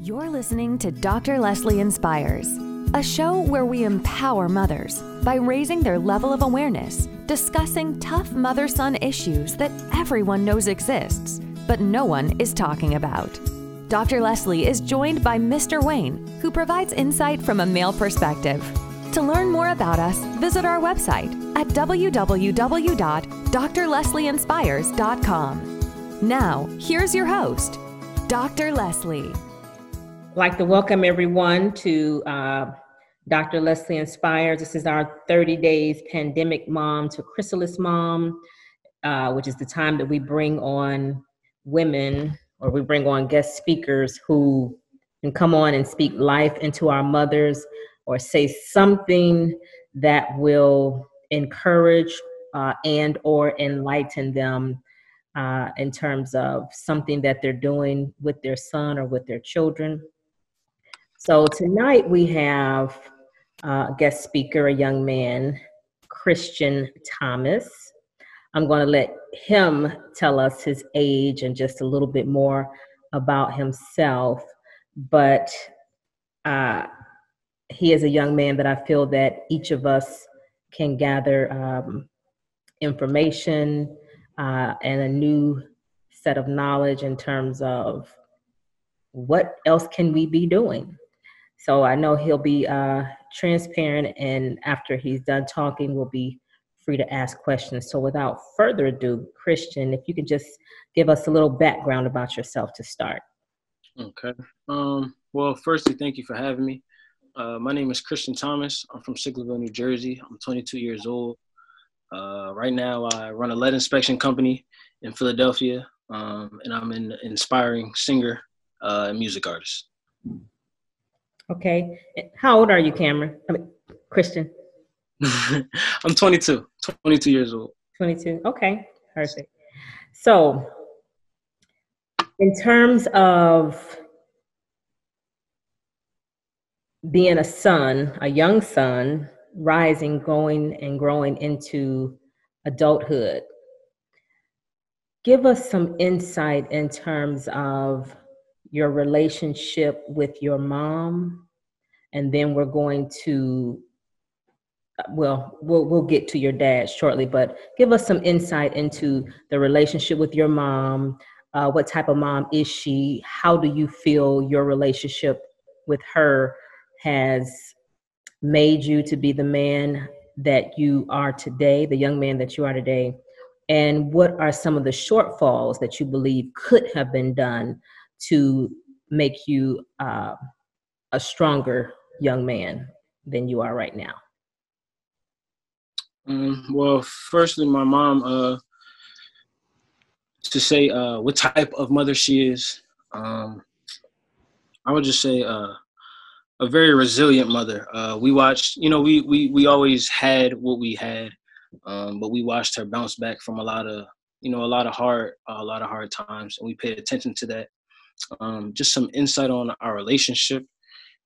You're listening to Dr. Leslie Inspires, a show where we empower mothers by raising their level of awareness, discussing tough mother son issues that everyone knows exists, but no one is talking about. Dr. Leslie is joined by Mr. Wayne, who provides insight from a male perspective. To learn more about us, visit our website at www.drleslieinspires.com. Now, here's your host, Dr. Leslie. Like to welcome everyone to uh, Dr. Leslie Inspires. This is our 30 days pandemic mom to chrysalis mom, uh, which is the time that we bring on women or we bring on guest speakers who can come on and speak life into our mothers or say something that will encourage uh, and or enlighten them uh, in terms of something that they're doing with their son or with their children. So tonight we have uh, a guest speaker, a young man, Christian Thomas. I'm going to let him tell us his age and just a little bit more about himself. But uh, he is a young man that I feel that each of us can gather um, information uh, and a new set of knowledge in terms of what else can we be doing. So I know he'll be uh, transparent, and after he's done talking, we'll be free to ask questions. So without further ado, Christian, if you could just give us a little background about yourself to start. Okay. Um, well, firstly, thank you for having me. Uh, my name is Christian Thomas. I'm from Sicklerville, New Jersey. I'm 22 years old. Uh, right now, I run a lead inspection company in Philadelphia, um, and I'm an inspiring singer uh, and music artist. Okay. How old are you, Cameron? I mean, Christian. I'm 22, 22 years old. 22. Okay. Perfect. So, in terms of being a son, a young son, rising, going, and growing into adulthood. Give us some insight in terms of your relationship with your mom, and then we're going to well we'll we'll get to your dad shortly but give us some insight into the relationship with your mom uh, what type of mom is she how do you feel your relationship with her has made you to be the man that you are today, the young man that you are today? And what are some of the shortfalls that you believe could have been done to make you uh, a stronger young man than you are right now? Um, well, firstly, my mom, uh, to say uh, what type of mother she is, um, I would just say uh, a very resilient mother. Uh, we watched, you know, we we we always had what we had, um, but we watched her bounce back from a lot of, you know, a lot of hard, a lot of hard times, and we paid attention to that. Um, just some insight on our relationship,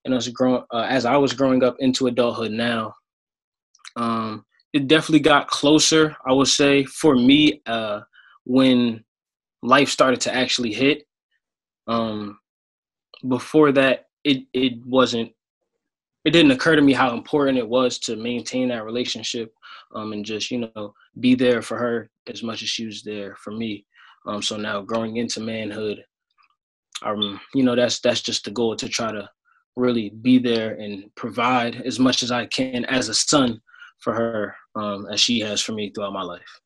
and us growing uh, as I was growing up into adulthood now. Um, it definitely got closer, I would say, for me uh, when life started to actually hit. Um, before that, it it wasn't it didn't occur to me how important it was to maintain that relationship um, and just you know be there for her as much as she was there for me um, so now growing into manhood um, you know that's that's just the goal to try to really be there and provide as much as i can as a son for her um, as she has for me throughout my life.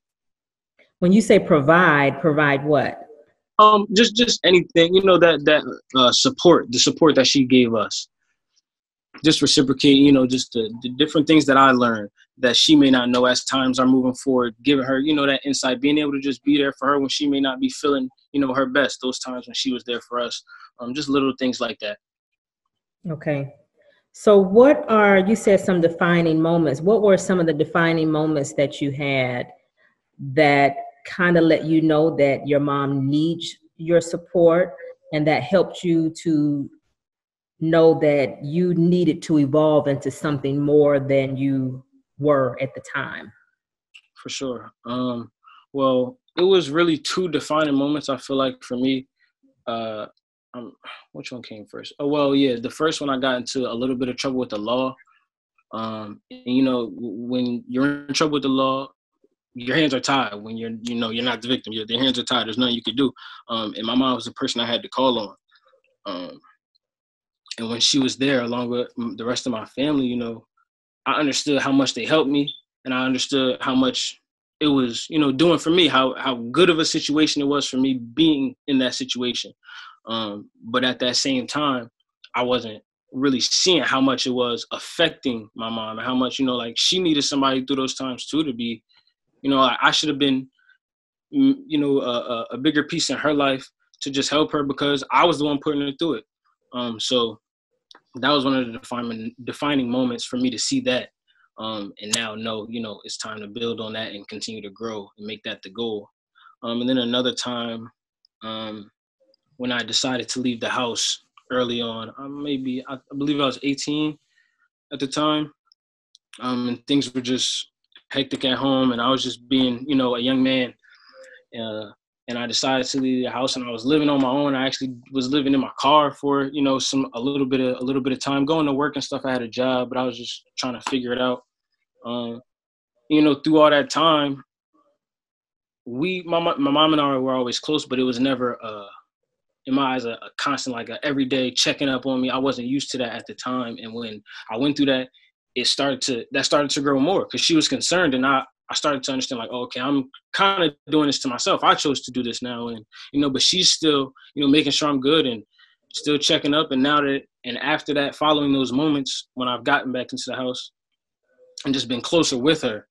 When you say provide provide what? Um, just just anything, you know, that that uh, support, the support that she gave us, just reciprocating, you know, just the, the different things that I learned that she may not know as times are moving forward, giving her, you know, that insight, being able to just be there for her when she may not be feeling, you know, her best. Those times when she was there for us, um, just little things like that. Okay. So, what are you said some defining moments? What were some of the defining moments that you had that kind of let you know that your mom needs your support and that helped you to know that you needed to evolve into something more than you were at the time for sure um well it was really two defining moments i feel like for me uh um, which one came first? Oh well, yeah, the first one I got into a little bit of trouble with the law. Um, and, you know, when you're in trouble with the law, your hands are tied. When you're, you know, you're not the victim. Your, hands are tied. There's nothing you can do. Um, and my mom was the person I had to call on. Um, and when she was there, along with the rest of my family, you know, I understood how much they helped me, and I understood how much it was, you know, doing for me. How how good of a situation it was for me being in that situation. Um, but at that same time, I wasn't really seeing how much it was affecting my mom and how much, you know, like she needed somebody through those times too to be, you know, I, I should have been, mm, you know, a, a, bigger piece in her life to just help her because I was the one putting her through it. Um, so that was one of the defining defining moments for me to see that um, and now know you know it's time to build on that and continue to grow and make that the goal. Um, and then another time um, when i decided to leave the house early on um, maybe I, I, believe i was 18 at the time um, and things were just hectic at home and i was just being you know a young man uh, and I decided to leave the house and I was living on my own. I actually was living in my car for, you know, some a little bit of a little bit of time, going to work and stuff. I had a job, but I was just trying to figure it out. Um, you know, through all that time, we my my mom and I were always close, but it was never uh in my eyes a, a constant like a everyday checking up on me. I wasn't used to that at the time. And when I went through that, it started to that started to grow more because she was concerned and I I started to understand like, oh, okay, I'm kind of doing this to myself. I chose to do this now, and you know, but she's still, you know, making sure I'm good and still checking up. And now that, and after that, following those moments when I've gotten back into the house and just been closer with her,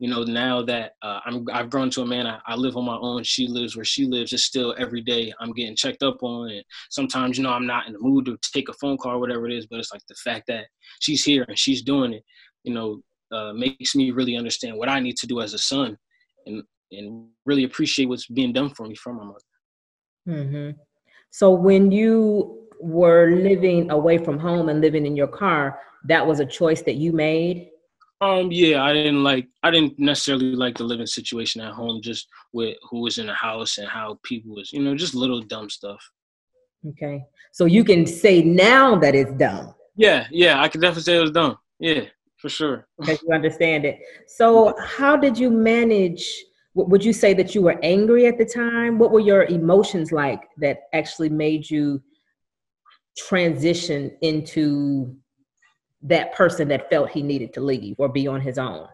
you know, now that uh, I'm, I've grown to a man, I, I, live on my own. She lives where she lives. It's still every day I'm getting checked up on, and sometimes, you know, I'm not in the mood to take a phone call or whatever it is. But it's like the fact that she's here and she's doing it, you know, uh, makes me really understand what I need to do as a son, and and really appreciate what's being done for me from my mother. Mm-hmm. So when you were living away from home and living in your car, that was a choice that you made. Um, yeah, I didn't like. I didn't necessarily like the living situation at home, just with who was in the house and how people was, you know, just little dumb stuff. Okay, so you can say now that it's dumb. Yeah, yeah, I can definitely say it was dumb. Yeah for sure. Because you understand it. So, how did you manage? Would you say that you were angry at the time? What were your emotions like that actually made you transition into that person that felt he needed to leave or be on his own?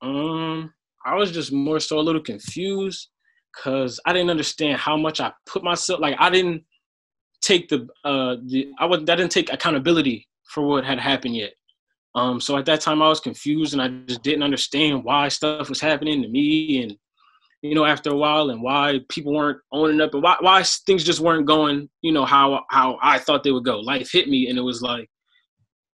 Um, I was just more so a little confused because I didn't understand how much I put myself. Like I didn't take the uh the I was I didn't take accountability for what had happened yet. Um, so at that time, I was confused and I just didn't understand why stuff was happening to me, and you know, after a while, and why people weren't owning up, and why, why things just weren't going, you know, how how I thought they would go. Life hit me, and it was like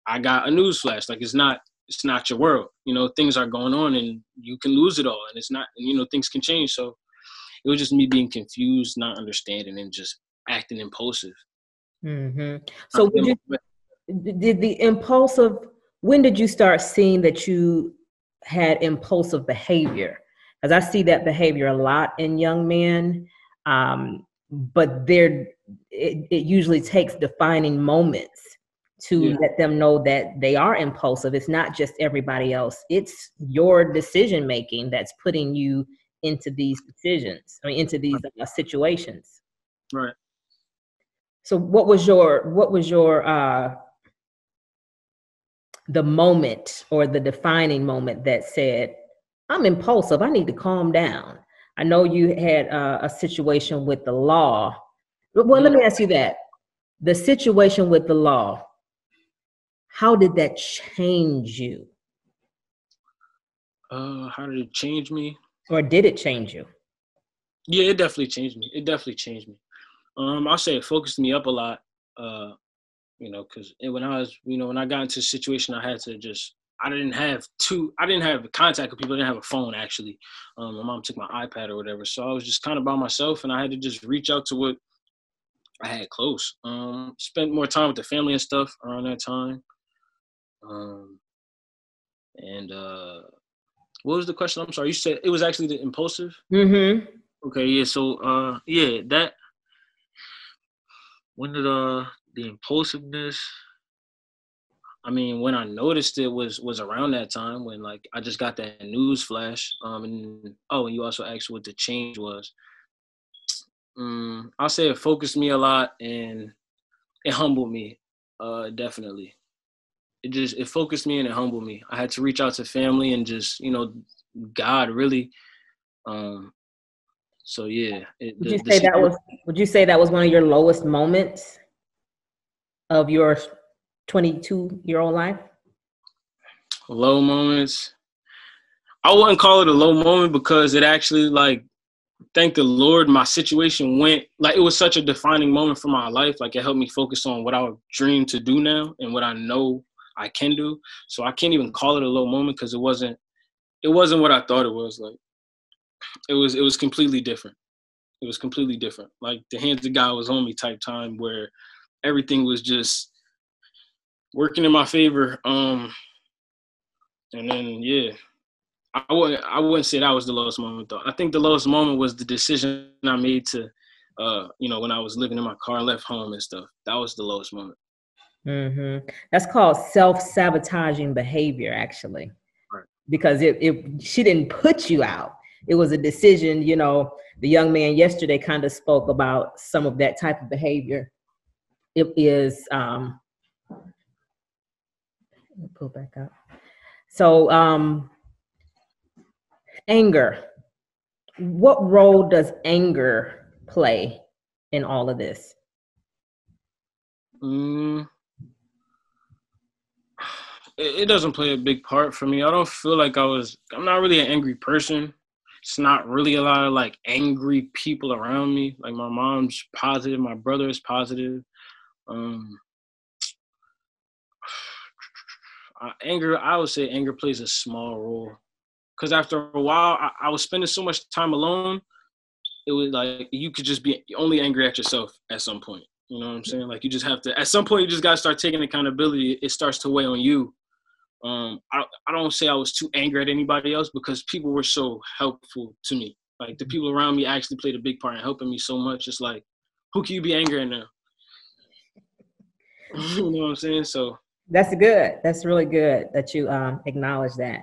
I got a news flash. Like it's not it's not your world. You know, things are going on, and you can lose it all, and it's not. You know, things can change. So it was just me being confused, not understanding, and just acting impulsive. Mm-hmm. So you, did the impulsive when did you start seeing that you had impulsive behavior? Because I see that behavior a lot in young men, um, but there it, it, usually takes defining moments to yeah. let them know that they are impulsive. It's not just everybody else; it's your decision making that's putting you into these decisions. I mean, into these uh, situations. Right. So, what was your what was your uh, the moment or the defining moment that said, I'm impulsive, I need to calm down? I know you had uh, a situation with the law. Well, let me ask you that. The situation with the law, how did that change you? Uh, how did it change me? Or did it change you? Yeah, it definitely changed me. It definitely changed me. Um, I'll say it focused me up a lot. Uh, you know, because when I was, you know, when I got into a situation, I had to just, I didn't have two, I didn't have contact with people. I didn't have a phone actually. Um, my mom took my iPad or whatever, so I was just kind of by myself, and I had to just reach out to what I had close. Um, spent more time with the family and stuff around that time. Um, and uh, what was the question? I'm sorry. You said it was actually the impulsive. Mm-hmm. Okay. Yeah. So uh, yeah, that when did uh the impulsiveness I mean, when I noticed it was was around that time when like I just got that news flash. Um, and oh, and you also asked what the change was. Um, I'll say it focused me a lot and it humbled me. Uh, definitely. It just it focused me and it humbled me. I had to reach out to family and just you know, God really. Um, so yeah. It, would the, you say that was? Would you say that was one of your lowest moments of your 22 year old life? Low moments. I wouldn't call it a low moment because it actually like thank the Lord my situation went like it was such a defining moment for my life. Like it helped me focus on what I dream to do now and what I know I can do. So I can't even call it a low moment because it wasn't it wasn't what I thought it was. Like it was it was completely different. It was completely different. Like the hands of God was on me type time where everything was just working in my favor. Um, and then yeah, I wouldn't I wouldn't say that was the lowest moment though. I think the lowest moment was the decision I made to, uh, you know, when I was living in my car and left home and stuff. That was the lowest moment. Mm-hmm. That's called self sabotaging behavior, actually, right. because it, it she didn't put you out. It was a decision. You know, the young man yesterday kind of spoke about some of that type of behavior. It is um, pull back up. So, um, anger. What role does anger play in all of this? Mm, it, it doesn't play a big part for me. I don't feel like I was. I'm not really an angry person. It's not really a lot of like angry people around me. Like my mom's positive, my brother is positive. Um, uh, anger, I would say anger plays a small role. Because after a while, I, I, was spending so much time alone. It was like you could just be only angry at yourself at some point. You know what I'm saying? Like you just have to. At some point, you just gotta start taking accountability. It starts to weigh on you. Um, I I don't say I was too angry at anybody else because people were so helpful to me. Like the people around me actually played a big part in helping me so much. It's like, who can you be angry at now? you know what I'm saying? So that's good. That's really good that you um, acknowledge that.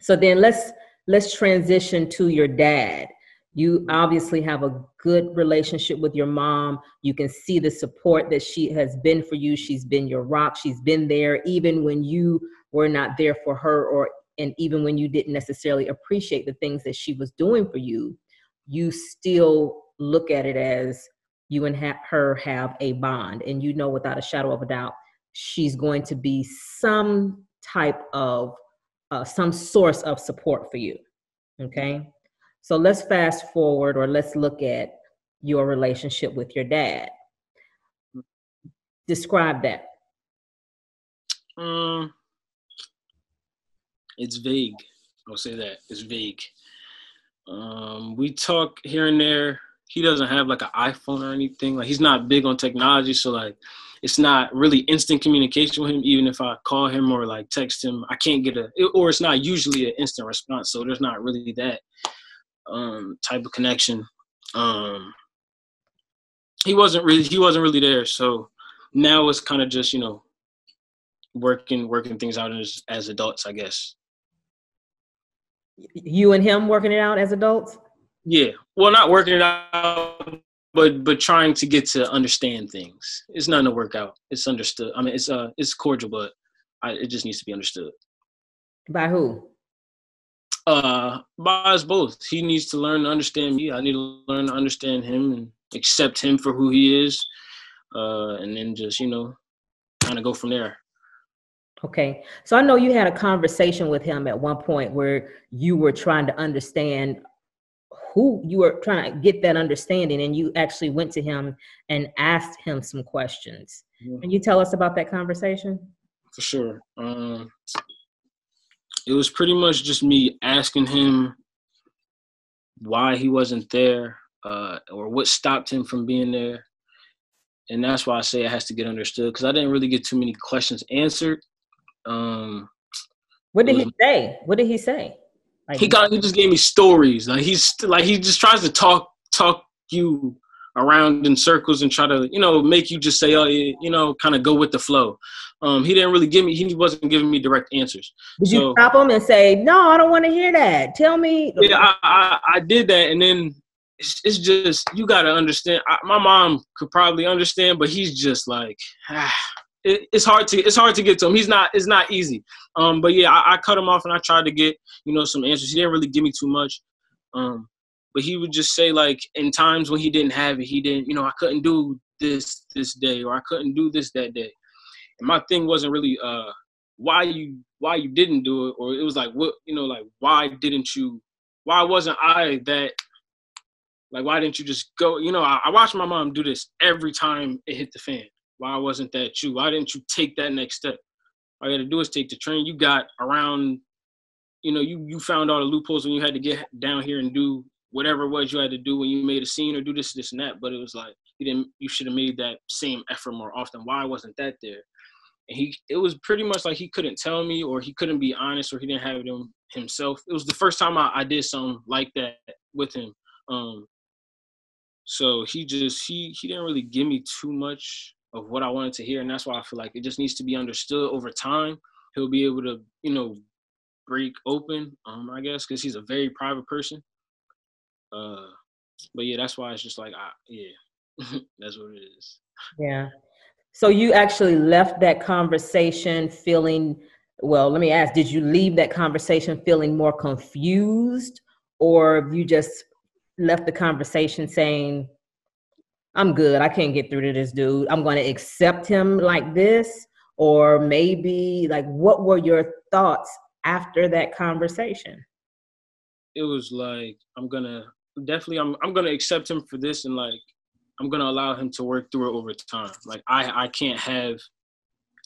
So then let's let's transition to your dad. You obviously have a good relationship with your mom. You can see the support that she has been for you. She's been your rock. She's been there even when you were not there for her or and even when you didn't necessarily appreciate the things that she was doing for you, you still look at it as you and ha- her have a bond and you know without a shadow of a doubt she's going to be some type of uh, some source of support for you okay? So let's fast forward or let's look at your relationship with your dad. Describe that. Um it's vague. I'll say that. It's vague. Um we talk here and there he doesn't have like an iphone or anything like he's not big on technology so like it's not really instant communication with him. Even if I call him or like text him, I can't get a, or it's not usually an instant response. So there's not really that um, type of connection. Um, he wasn't really, he wasn't really there. So now it's kind of just, you know, working, working things out as, as adults, I guess. You and him working it out as adults? Yeah. Well, not working it out, but but trying to get to understand things. It's not to work out. It's understood. I mean, it's uh, it's cordial, but I, it just needs to be understood. By who? Uh, by us both. He needs to learn to understand me. I need to learn to understand him and accept him for who he is. Uh, and then just you know, kind of go from there. Okay. So I know you had a conversation with him at one point where you were trying to understand who you were trying to get that understanding and you actually went to him and asked him some questions. Can you tell us about that conversation? For sure. Um, it was pretty much just me asking him why he wasn't there uh, or what stopped him from being there. And that's why i say it has to get understood because i didn't really get too many questions answered. Um, what did was, he say? What did he say like, he got he just gave me stories. Like he's like he just tries to talk talk you around in circles and try to, you know, make you just say, oh, you know, kind of go with the flow. Um, he didn't really give me, he wasn't giving me direct answers. Did so, you stop him and say, no, I don't want to hear that. Tell me. Yeah, I, I, I did that. And then it's, it's just, you got to understand. I, my mom could probably understand, but he's just like, ah, it, it's hard to, it's hard to get to him. He's not, it's not easy. Um, but yeah, I, I cut him off and I tried to get, you know, some answers. He didn't really give me too much. Um, but he would just say like in times when he didn't have it, he didn't, you know, I couldn't do this this day or I couldn't do this that day. And my thing wasn't really uh why you why you didn't do it or it was like what you know like why didn't you why wasn't I that like why didn't you just go you know I, I watched my mom do this every time it hit the fan why wasn't that you why didn't you take that next step all you had to do is take the train you got around you know you you found all the loopholes when you had to get down here and do whatever it was you had to do when you made a scene or do this, this, and that. But it was like you didn't. You should have made that same effort more often. Why wasn't that there? And he, it was pretty much like he couldn't tell me, or he couldn't be honest, or he didn't have it in himself. It was the first time I, I did something like that with him. Um, so he just he he didn't really give me too much of what I wanted to hear, and that's why I feel like it just needs to be understood over time. He'll be able to, you know, break open. Um, I guess because he's a very private person. Uh, but yeah, that's why it's just like, I, yeah, that's what it is. Yeah. So you actually left that conversation feeling, well, let me ask, did you leave that conversation feeling more confused or you just left the conversation saying, I'm good. I can't get through to this dude. I'm going to accept him like this. Or maybe, like, what were your thoughts after that conversation? It was like, I'm going to definitely I'm I'm gonna accept him for this and like I'm gonna allow him to work through it over time. Like I I can't have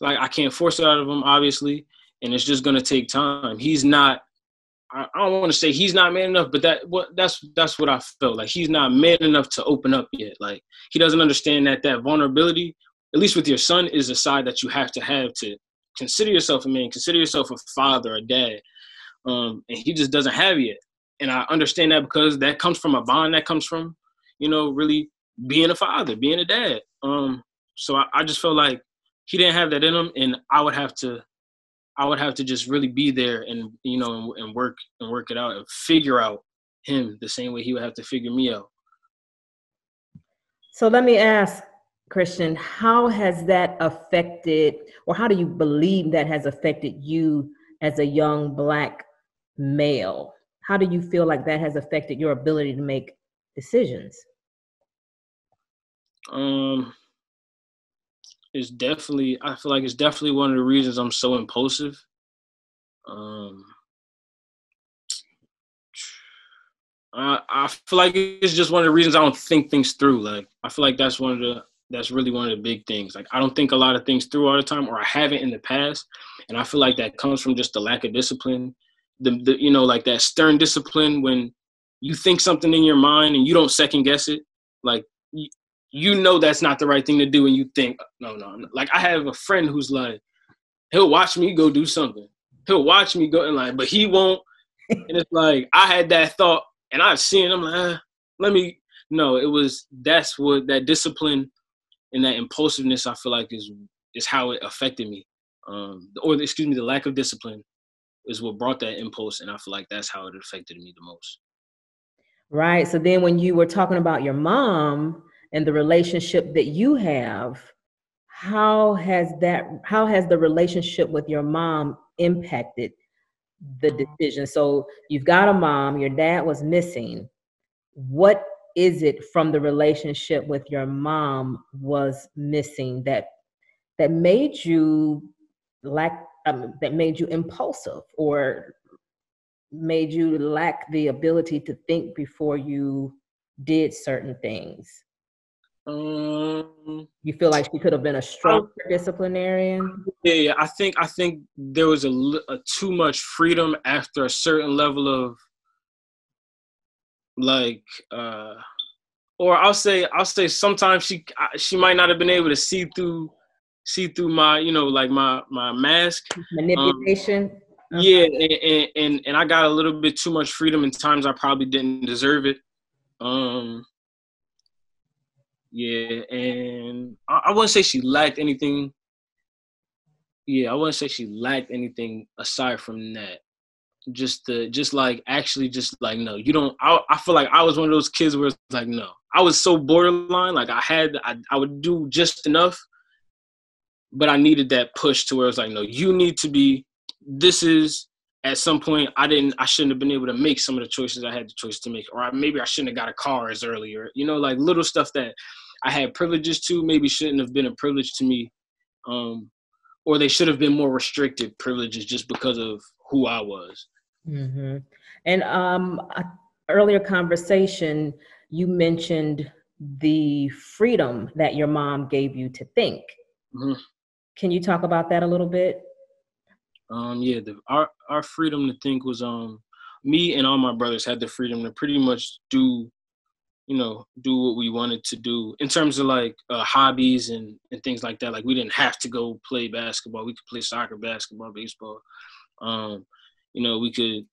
like I can't force it out of him obviously, and it's just gonna take time. He's not. I, don't want to say he's not man enough, but that what that's that's what I felt like he's not man enough to open up yet. Like he doesn't understand that that vulnerability, at least with your son, is a side that you have to have to consider yourself a man, consider yourself a father, a dad, um, and he just doesn't have yet and I understand that because that comes from a bond that comes from, you know, really being a father, being a dad. Um, so I, I just felt like he didn't have that in him, and I would have to, I would have to just really be there and you know and, and work and work it out and figure out him the same way he would have to figure me out. So let me ask, Christian, how has that affected, or how do you believe that has affected you as a young black male? how do you feel like that has affected your ability to make decisions um it's definitely i feel like it's definitely one of the reasons i'm so impulsive um I, I feel like it's just one of the reasons I don't think things through. Like I feel like that's one of the that's really one of the big things. Like I don't think a lot of things through all the time, or I haven't in the past, and I feel like that comes from just the lack of discipline the, the you know like that stern discipline when you think something in your mind and you don't second guess it like you, know that's not the right thing to do and you think no no like i have a friend who's like he'll watch me go do something. He'll watch me go and like but he won't. And it's like i had that thought and i've seen i'm like ah, let me no it was that's what that discipline and that impulsiveness i feel like is is how it affected me. Um or excuse me the lack of discipline is what brought that impulse and i feel like that's how it affected me the most. Right so then when you were talking about your mom and the relationship that you have how has that how has the relationship with your mom impacted the decision so you've got a mom your dad was missing what is it from the relationship with your mom was missing that that made you lack um, that made you impulsive or made you lack the ability to think before you did certain things? Um, you feel like she could have been a stronger disciplinarian? Yeah, yeah, I think I think there was a, a too much freedom after a certain level of like uh or I'll say I'll say sometimes she she might not have been able to see through see through my, you know, like my my mask. Manipulation. Um, yeah, and, and and I got a little bit too much freedom in times I probably didn't deserve it. Um Yeah, and I, I wouldn't say she lacked anything. Yeah, I wouldn't say she lacked anything aside from that. Just the just like actually just like no, you don't. I I feel like I was one of those kids where it's like no, I was so borderline. Like I had I I would do just enough, but I needed that push to where it's like no, you need to be. This is at some point I didn't I shouldn't have been able to make some of the choices I had the choice to make, or maybe I shouldn't have got a car as earlier. You know, like little stuff that I had privileges to maybe shouldn't have been a privilege to me, um, or they should have been more restricted privileges just because of who I was. Mm-hmm. And um, earlier conversation, you mentioned the freedom that your mom gave you to think. Mm-hmm. Can you talk about that a little bit? Um, yeah, the, our our freedom to think was um me and all my brothers had the freedom to pretty much do, you know, do what we wanted to do in terms of like uh, hobbies and and things like that. Like we didn't have to go play basketball. We could play soccer, basketball, baseball. Um, you know, we could.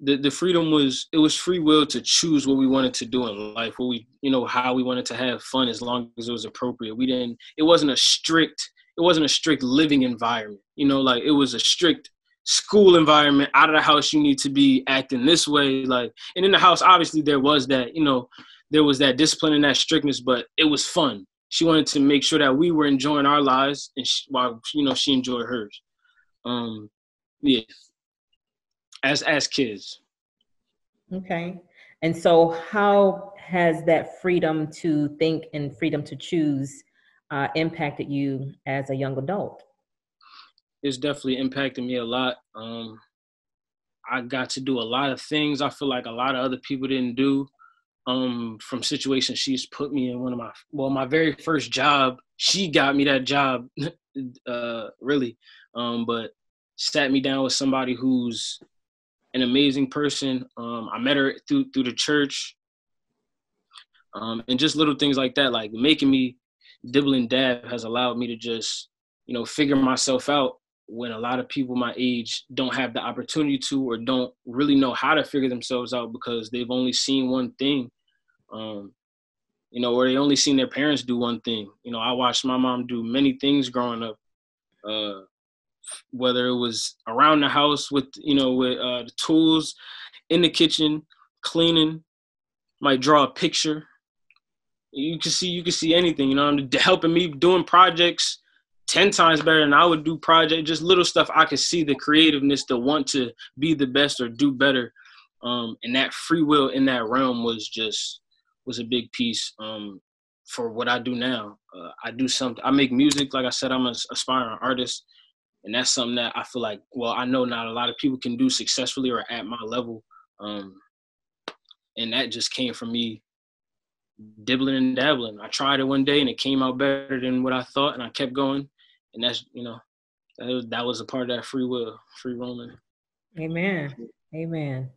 The, the freedom was it was free will to choose what we wanted to do in life, what we you know how we wanted to have fun as long as it was appropriate. We didn't. It wasn't a strict it wasn't a strict living environment. You know, like it was a strict school environment. Out of the house, you need to be acting this way. Like, and in the house, obviously there was that. You know, there was that discipline and that strictness, but it was fun. She wanted to make sure that we were enjoying our lives, and she, while you know she enjoyed hers. Um, yeah. As as kids. Okay. And so, how has that freedom to think and freedom to choose uh, impacted you as a young adult? It's definitely impacted me a lot. Um, I got to do a lot of things I feel like a lot of other people didn't do. Um, from situations she's put me in one of my well, my very first job, she got me that job, uh, really. Um, but sat me down with somebody who's an amazing person. Um, I met her through through the church, um, and just little things like that, like making me dibble and dab has allowed me to just, you know, figure myself out when a lot of people my age don't have the opportunity to or don't really know how to figure themselves out because they've only seen one thing. Um, you know, or they only seen their parents do one thing. You know, I watched my mom do many things growing up. Uh, whether it was around the house with you know with uh, the tools in the kitchen cleaning might draw a picture you can see you can see anything. You know, I'm helping me doing projects ten times better than I would do project. Just little stuff I could see the creativeness to want to be the best or do better. Um, and that free will in that realm was just was a big piece um, for what I do now. Uh, I do something. I make music. Like I said, I'm an aspiring artist, and that's something that I feel like. Well, I know not a lot of people can do successfully or at my level. Um, and that just came from me dibbling and dabbling. I tried it one day and it came out better than what I thought, and I kept going. And that's you know, that was, that was a part of that free will, free roaming. Amen. Amen.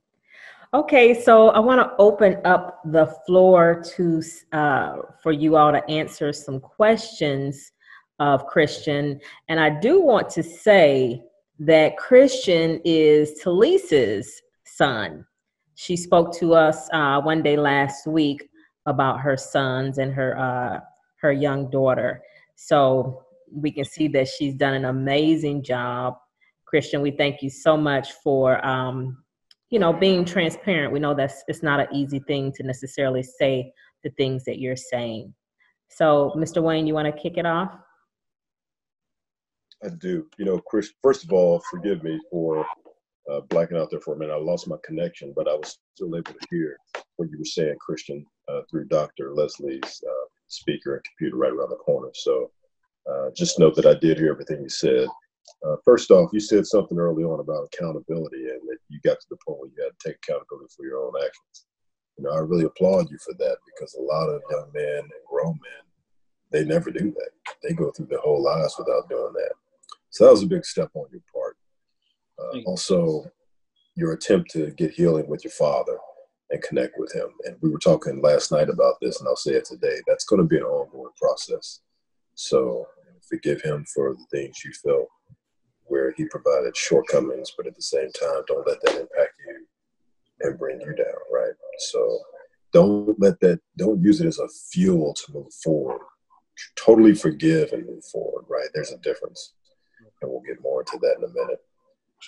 Okay, so I want to open up the floor to uh, for you all to answer some questions of Christian, and I do want to say that Christian is Talisa's son. She spoke to us uh, one day last week about her sons and her uh, her young daughter. So we can see that she's done an amazing job. Christian, we thank you so much for um, you know being transparent. We know that it's not an easy thing to necessarily say the things that you're saying. So, Mr. Wayne, you want to kick it off? I do. You know, Chris. First of all, forgive me for uh, blacking out there for a minute. I lost my connection, but I was still able to hear what you were saying, Christian, uh, through Dr. Leslie's uh, speaker and computer right around the corner. So uh, just note that I did hear everything you said. Uh, first off, you said something early on about accountability and that you got to the point where you had to take accountability for your own actions. You know, I really applaud you for that because a lot of young men and grown men, they never do that. They go through their whole lives without doing that. So that was a big step on your part. Uh, also, your attempt to get healing with your father and connect with him. And we were talking last night about this, and I'll say it today. That's going to be an ongoing process. So forgive him for the things you felt where he provided shortcomings, but at the same time, don't let that impact you and bring you down, right? So don't let that don't use it as a fuel to move forward totally forgive and move forward right there's a difference and we'll get more into that in a minute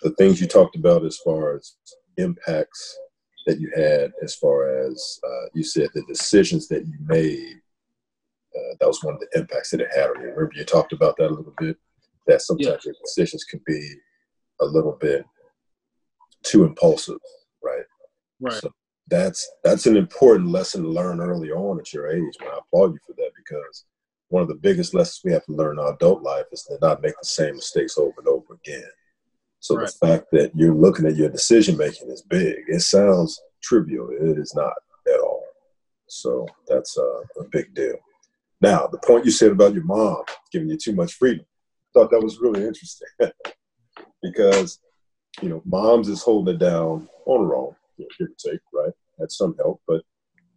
the things you talked about as far as impacts that you had as far as uh, you said the decisions that you made uh, that was one of the impacts that it had on you. Remember you talked about that a little bit that sometimes your decisions can be a little bit too impulsive right? Right. so that's that's an important lesson to learn early on at your age man. I applaud you for that because one of the biggest lessons we have to learn in our adult life is to not make the same mistakes over and over again so Right. the fact that you're looking at your decision making is big. It sounds trivial. It is not at all. So that's uh, a big deal. Now, the point you said about your mom giving you too much freedom, I thought that was really interesting because you know moms is holding it down on her own, you know, give or take, right? Had some help, but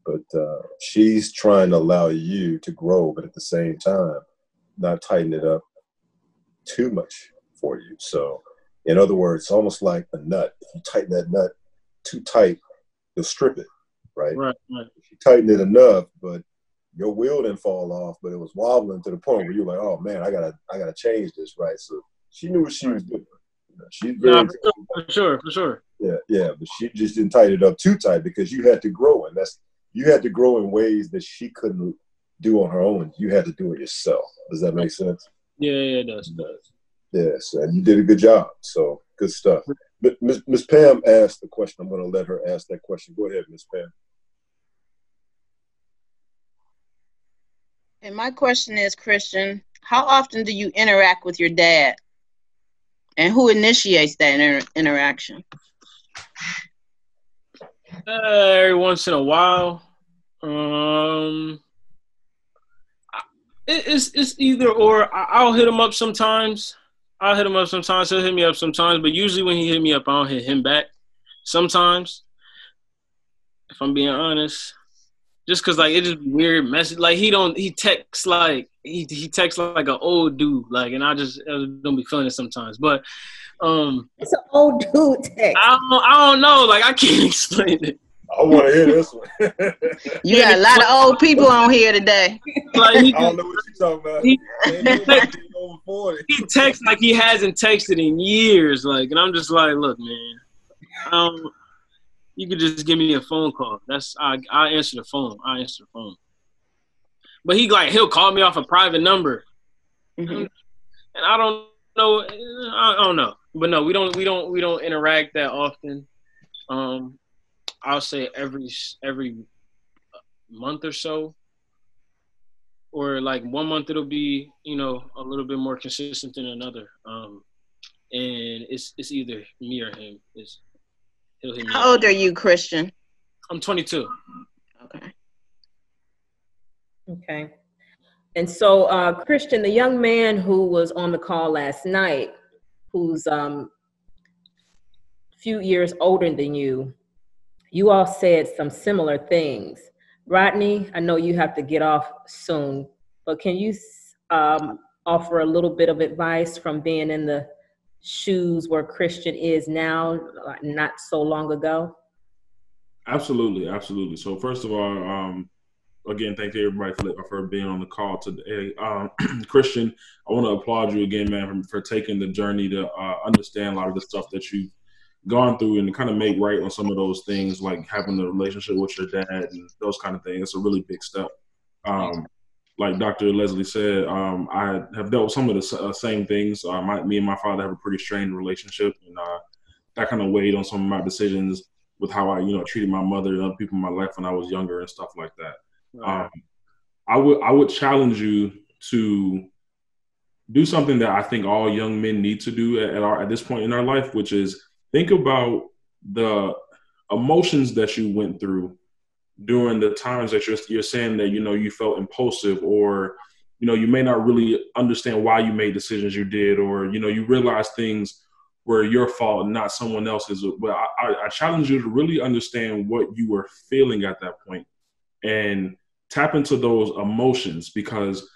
but uh, she's trying to allow you to grow, but at the same time, not tighten it up too much for you. So in other words, almost like a nut. If you tighten that nut too tight, you'll strip it, right? Right. Right. If you tighten it enough, but your wheel didn't fall off, but it was wobbling to the point where you're like, oh man, I gotta, I gotta change this, right? So she knew what she was doing. You know, she's very, Nah, for sure. For sure. yeah, yeah, but she just didn't tighten it up too tight because you had to grow, and that's you had to grow in ways that she couldn't do on her own. You had to do it yourself. Does that make sense? Yeah. Yeah. It does. It does. Yes, and you did a good job. So good stuff. But Miss Miss Pam asked the question. I'm going to let her ask that question. Go ahead, Miss Pam. And my question is, Christian, how often do you interact with your dad? And who initiates that inter- interaction? Uh, every once in a while. Um, it, it's it's either or. I, I'll hit him up sometimes. I'll hit him up sometimes. He'll hit me up sometimes. But usually when he hit me up, I don't hit him back. Sometimes, if I'm being honest, just cause like it just weird message. Like he don't he texts like he he texts like an old dude. Like and I just I don't be feeling it sometimes. But um, It's an old dude text. I don't I don't know. Like I can't explain it. I want to hear this one. You got a lot of old people on here today. Like he I don't know what you're talking about. He- Ain't nobody over 40. he texts like he hasn't texted in years. Like, and I'm just like, look, man, um, you could just give me a phone call. That's I I answer the phone. I answer the phone. But he like he'll call me off a private number, Mhm. and I don't know. I don't know. But no, we don't we don't we don't interact that often. Um, I'll say every every month or so, or like one month it'll be you know a little bit more consistent than another. Um, and it's it's either me or him. It's he'll hit me. How old are you, Christian? I'm 22. Okay. Okay. And so, uh, Christian, the young man who was on the call last night, who's um, a few years older than you, you all said some similar things. Rodney, I know you have to get off soon, but can you um, offer a little bit of advice from being in the shoes where Christian is now, not so long ago? Absolutely, absolutely. So first of all, um, again, thank you everybody for, being on the call today. Um, Christian, I want to applaud you again, man, for, for taking the journey to uh, understand a lot of the stuff that you've gone through and kind of make right on some of those things, like having a relationship with your dad and those kind of things. It's a really big step. Um, like Dr. Leslie said, um, I have dealt with some of the uh, same things. Uh, my, me and my father have a pretty strained relationship, and uh, that kind of weighed on some of my decisions with how I, you know, treated my mother and other people in my life when I was younger and stuff like that. Um, I would I would challenge you to do something that I think all young men need to do at, at our at this point in our life, which is think about the emotions that you went through during the times that you're you're saying that you know you felt impulsive or you know you may not really understand why you made decisions you did or you know you realize things were your fault and not someone else's. But I, I, I challenge you to really understand what you were feeling at that point and tap into those emotions because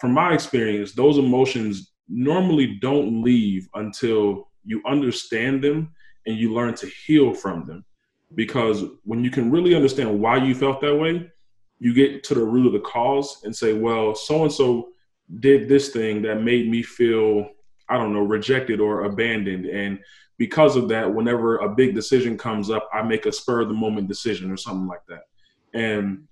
from my experience those emotions normally don't leave until you understand them and you learn to heal from them because when you can really understand why you felt that way, you get to the root of the cause and say, well, so and so did this thing that made me feel, I don't know, rejected or abandoned. And because of that, whenever a big decision comes up, I make a spur of the moment decision or something like that. And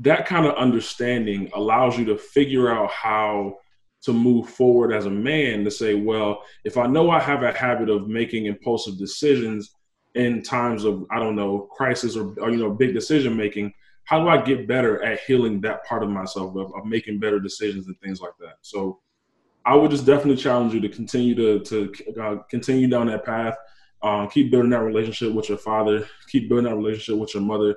that kind of understanding allows you to figure out how to move forward as a man to say, well, if I know I have a habit of making impulsive decisions in times of, I don't know, crisis or, or you know, big decision making, how do I get better at healing that part of myself of, of, making better decisions and things like that? So I would just definitely challenge you to continue to to uh, continue down that path. Um, keep building that relationship with your father. Keep building that relationship with your mother,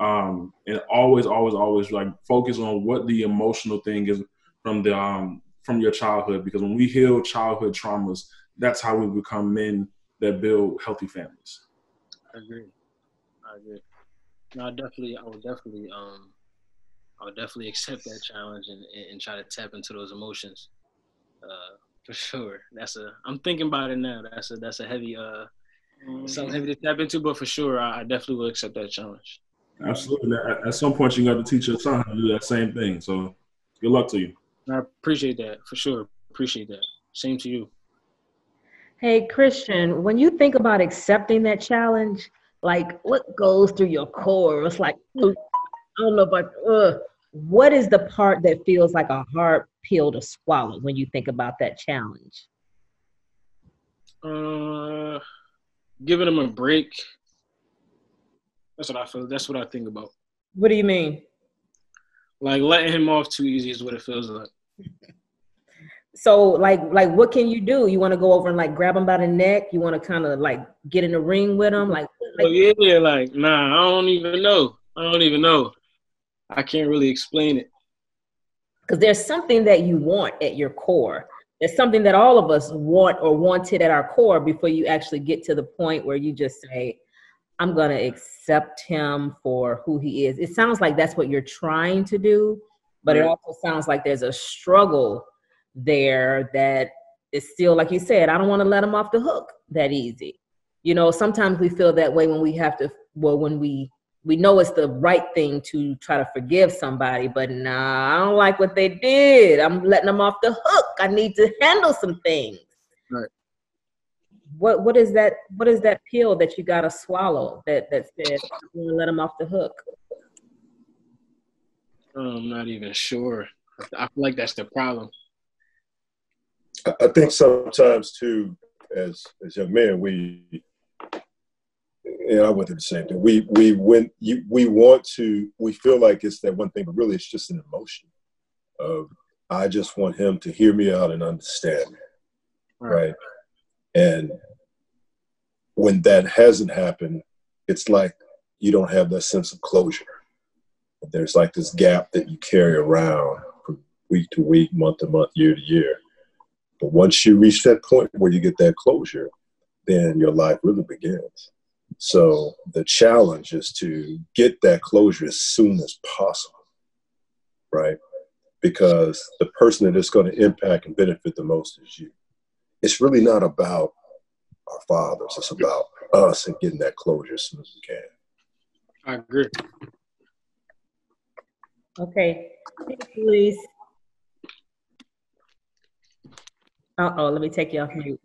um, and always, always, always like focus on what the emotional thing is from the um, from your childhood. Because when we heal childhood traumas, that's how we become men that build healthy families. I agree. I agree. No, I definitely, I would definitely, um, I would definitely accept that challenge and, and try to tap into those emotions. Uh, for sure. That's a. I'm thinking about it now. That's a. That's a heavy. Uh, mm-hmm. something heavy to tap into. But for sure, I, I definitely will accept that challenge. Absolutely. At, at some point, you got to teach your son how to do that same thing. So, good luck to you. I appreciate that for sure. Appreciate that. Same to you. Hey, Christian, when you think about accepting that challenge, like what goes through your core? It's like, I don't know but uh, what is the part that feels like a hard pill to swallow when you think about that challenge? Uh, giving him a break. That's what I feel. That's what I think about. What do you mean? Like letting him off too easy is what it feels like. So like like what can you do? You want to go over and like grab him by the neck? You want to kind of like get in the ring with him? Like, like oh, yeah, like nah, I don't even know. I don't even know. I can't really explain it. Because there's something that you want at your core. There's something that all of us want or wanted at our core before you actually get to the point where you just say, I'm going to accept him for who he is. It sounds like that's what you're trying to do, but it also sounds like there's a struggle there that is still, like you said, I don't want to let them off the hook that easy. You know, sometimes we feel that way when we have to, well, when we we know it's the right thing to try to forgive somebody, but nah, I don't like what they did. I'm letting them off the hook. I need to handle some things. Right. What what is that? What is that pill that you gotta swallow that that says I'm gonna let them off the hook? I'm not even sure. I feel like that's the problem. I think sometimes too, as as young men, we and I went through the same thing. We we went you, we want to we feel like it's that one thing, but really it's just an emotion of I just want him to hear me out and understand me. Right. right. And when that hasn't happened, it's like you don't have that sense of closure. There's like this gap that you carry around from week to week, month to month, year to year. But once you reach that point where you get that closure, then your life really begins. So the challenge is to get that closure as soon as possible, right? Because the person that is going to impact and benefit the most is you. It's really not about our fathers, it's about us and getting that closure as soon as we can. I agree. Okay. Please. Uh oh, let me take you off mute.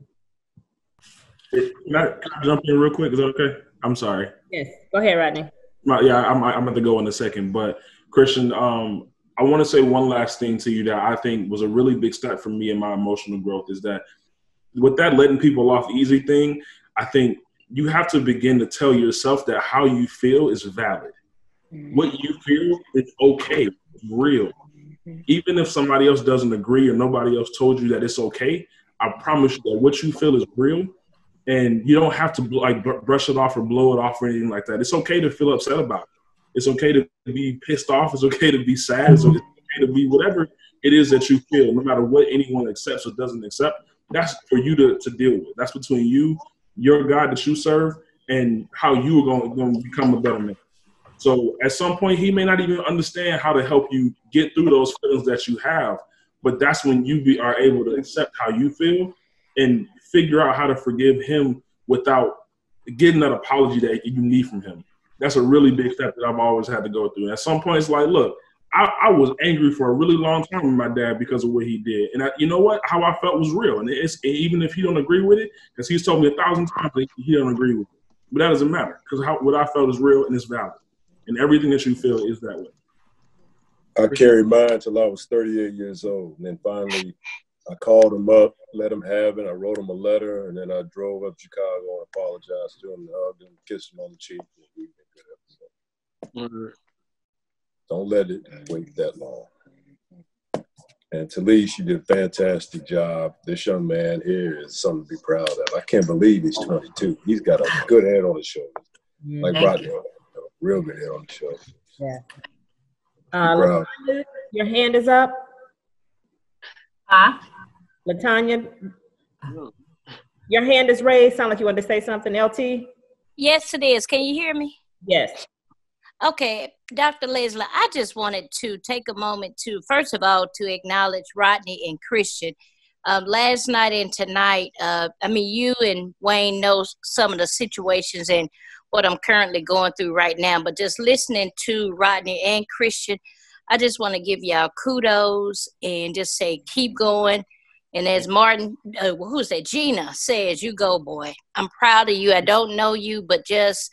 Can I, can I jump in real quick? Is that okay? I'm sorry. Yes. Go ahead, Rodney. Yeah, I'm, I'm going to go in a second. But, Christian, um, I want to say one last thing to you that I think was a really big step for me in my emotional growth is that with that letting people off easy thing, I think you have to begin to tell yourself that how you feel is valid. What you feel is okay, real. Mm-hmm. Even if somebody else doesn't agree or nobody else told you that it's okay, I promise you that what you feel is real and you don't have to like brush it off or blow it off or anything like that. It's okay to feel upset about it. It's okay to be pissed off. It's okay to be sad. It's okay to be whatever it is that you feel, no matter what anyone accepts or doesn't accept. That's for you to, to deal with. That's between you, your God that you serve, and how you are going, going to become a better man. So at some point, he may not even understand how to help you get through those feelings that you have. But that's when you be, are able to accept how you feel and figure out how to forgive him without getting that apology that you need from him. That's a really big step that I've always had to go through. And at some point, it's like, look, I, I, was angry for a really long time with my dad because of what he did, and I, you know what? How I felt was real, and it's even if he don't agree with it, because he's told me a thousand times that he don't agree with it, but that doesn't matter because what I felt is real and it's valid, and everything that you feel is that way. I carried mine till I was 38 years old, and then finally I called him up, let him have it. I wrote him a letter, and then I drove up to Chicago and apologized to him, and hugged him, kissed him on the cheek. Mm-hmm. Don't let it wait that long. And Talise, you did a fantastic job. This young man here is something to be proud of. I can't believe he's 22. He's got a good head on his shoulders, like Rodney, a real good head on his shoulders. Yeah. Uh, your hand is up. Huh? Latanya, your hand is raised. Sound like you wanted to say something, LT? Yes, it is. Can you hear me? Yes. Okay, Dr. Leslie, I just wanted to take a moment to, first of all, to acknowledge Rodney and Christian. Um, last night and tonight, uh, I mean, you and Wayne know some of the situations and what I'm currently going through right now, but just listening to Rodney and Christian, I just want to give y'all kudos and just say keep going. And as Martin, uh, who's that? Gina says, you go, boy. I'm proud of you. I don't know you, but just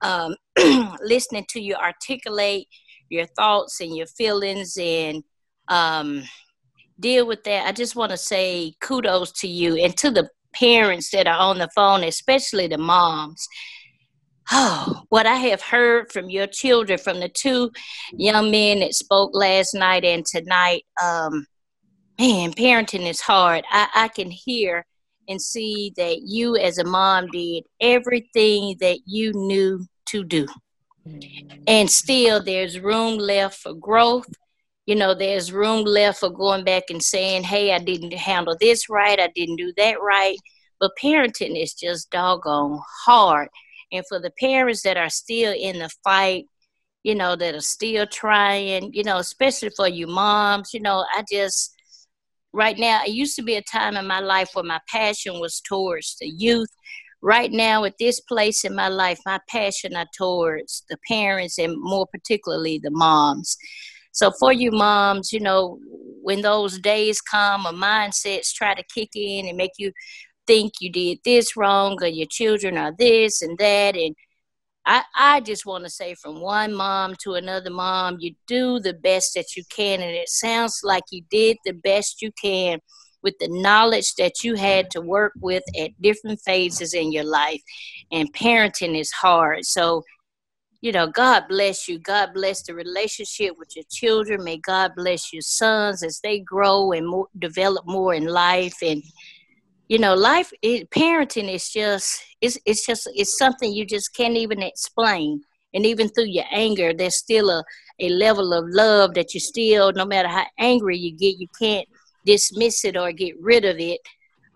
um, listening to you articulate your thoughts and your feelings and um, deal with that. I just want to say kudos to you and to the parents that are on the phone, especially the moms. Oh, what I have heard from your children, from the two young men that spoke last night and tonight, um, man, parenting is hard. I, I can hear and see that you as a mom did everything that you knew to do. And still, there's room left for growth. You know, there's room left for going back and saying, hey, I didn't handle this right, I didn't do that right. But parenting is just doggone hard. And for the parents that are still in the fight, you know, that are still trying, you know, especially for you moms, you know, I just, right now, it used to be a time in my life where my passion was towards the youth. Right now, at this place in my life, my passion are towards the parents and more particularly the moms. So, for you moms, you know, when those days come, or mindsets try to kick in and make you think you did this wrong or your children are this and that and I, I just want to say from one mom to another mom, you do the best that you can. And it sounds like you did the best you can with the knowledge that you had to work with at different phases in your life. And parenting is hard. So, you know, God bless you. God bless the relationship with your children. May God bless your sons as they grow and more, develop more in life. And, you know life it, parenting is just it's, it's just it's something you just can't even explain and even through your anger there's still a, a level of love that you still no matter how angry you get you can't dismiss it or get rid of it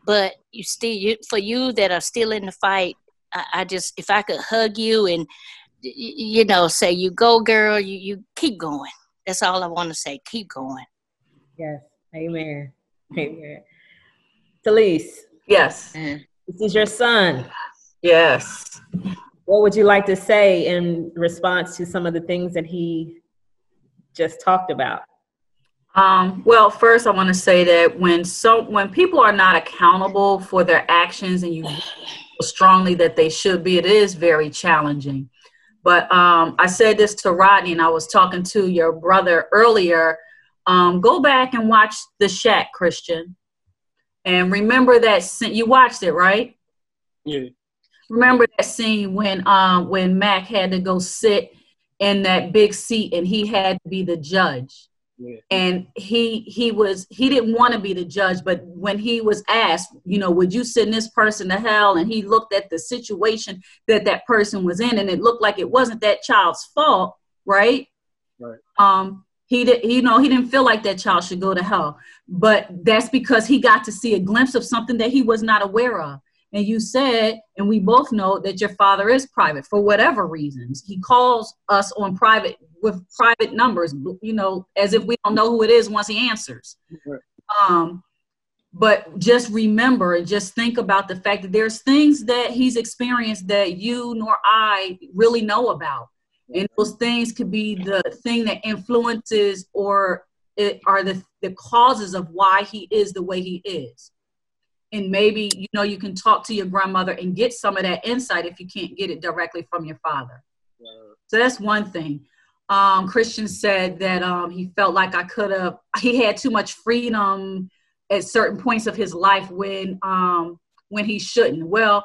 but you still you, for you that are still in the fight I, I just if i could hug you and you know say you go girl you, you keep going that's all i want to say keep going yes amen amen Talise. Yes. This is your son. Yes. What would you like to say in response to some of the things that he just talked about? Um, well, first, I want to say that when so when people are not accountable for their actions, and you strongly that they should be, it is very challenging. But um, I said this to Rodney, and I was talking to your brother earlier. Um, go back and watch the Shack, Christian. And remember that scene, you watched it, right? Yeah. Remember that scene when um when Mack had to go sit in that big seat and he had to be the judge. Yeah. And he he was he didn't want to be the judge, but when he was asked, you know, would you send this person to hell? And he looked at the situation that that person was in, and it looked like it wasn't that child's fault, right? Right. Um, he did you know he didn't feel like that child should go to hell but that's because he got to see a glimpse of something that he was not aware of and you said and we both know that your father is private for whatever reasons he calls us on private with private numbers you know as if we don't know who it is once he answers um but just remember and just think about the fact that there's things that he's experienced that you nor I really know about. And those things could be the thing that influences or it are the, the causes of why he is the way he is. And maybe, you know, you can talk to your grandmother and get some of that insight if you can't get it directly from your father. So that's one thing. Um, Christian said that um, he felt like I could have, he had too much freedom at certain points of his life when um, when he shouldn't. Well,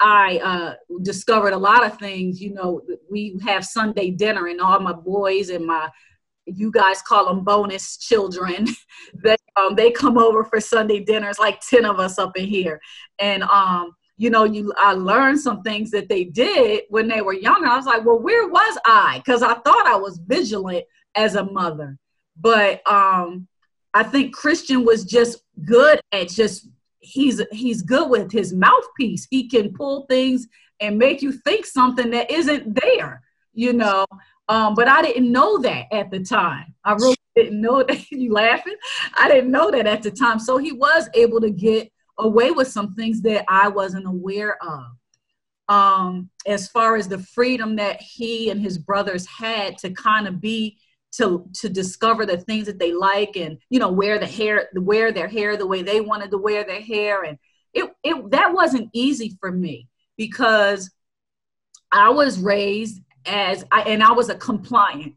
I uh, discovered a lot of things. You know, we have Sunday dinner, and all my boys and my you guys call them bonus children that um, they come over for Sunday dinners, like ten of us up in here, and um, you know, you I learned some things that they did when they were younger. I was like, well, where was I? Because I thought I was vigilant as a mother, but um, I think Christian was just good at just he's he's good with his mouthpiece. He can pull things and make you think something that isn't there, you know. Um, but I didn't know that at the time. I really didn't know that. you laughing? I didn't know that at the time. So he was able to get away with some things that I wasn't aware of. Um, as far as the freedom that he and his brothers had to kind of be to to discover the things that they like and you know wear the hair wear their hair the way they wanted to wear their hair and it, it that wasn't easy for me because I was raised as I and I was a compliant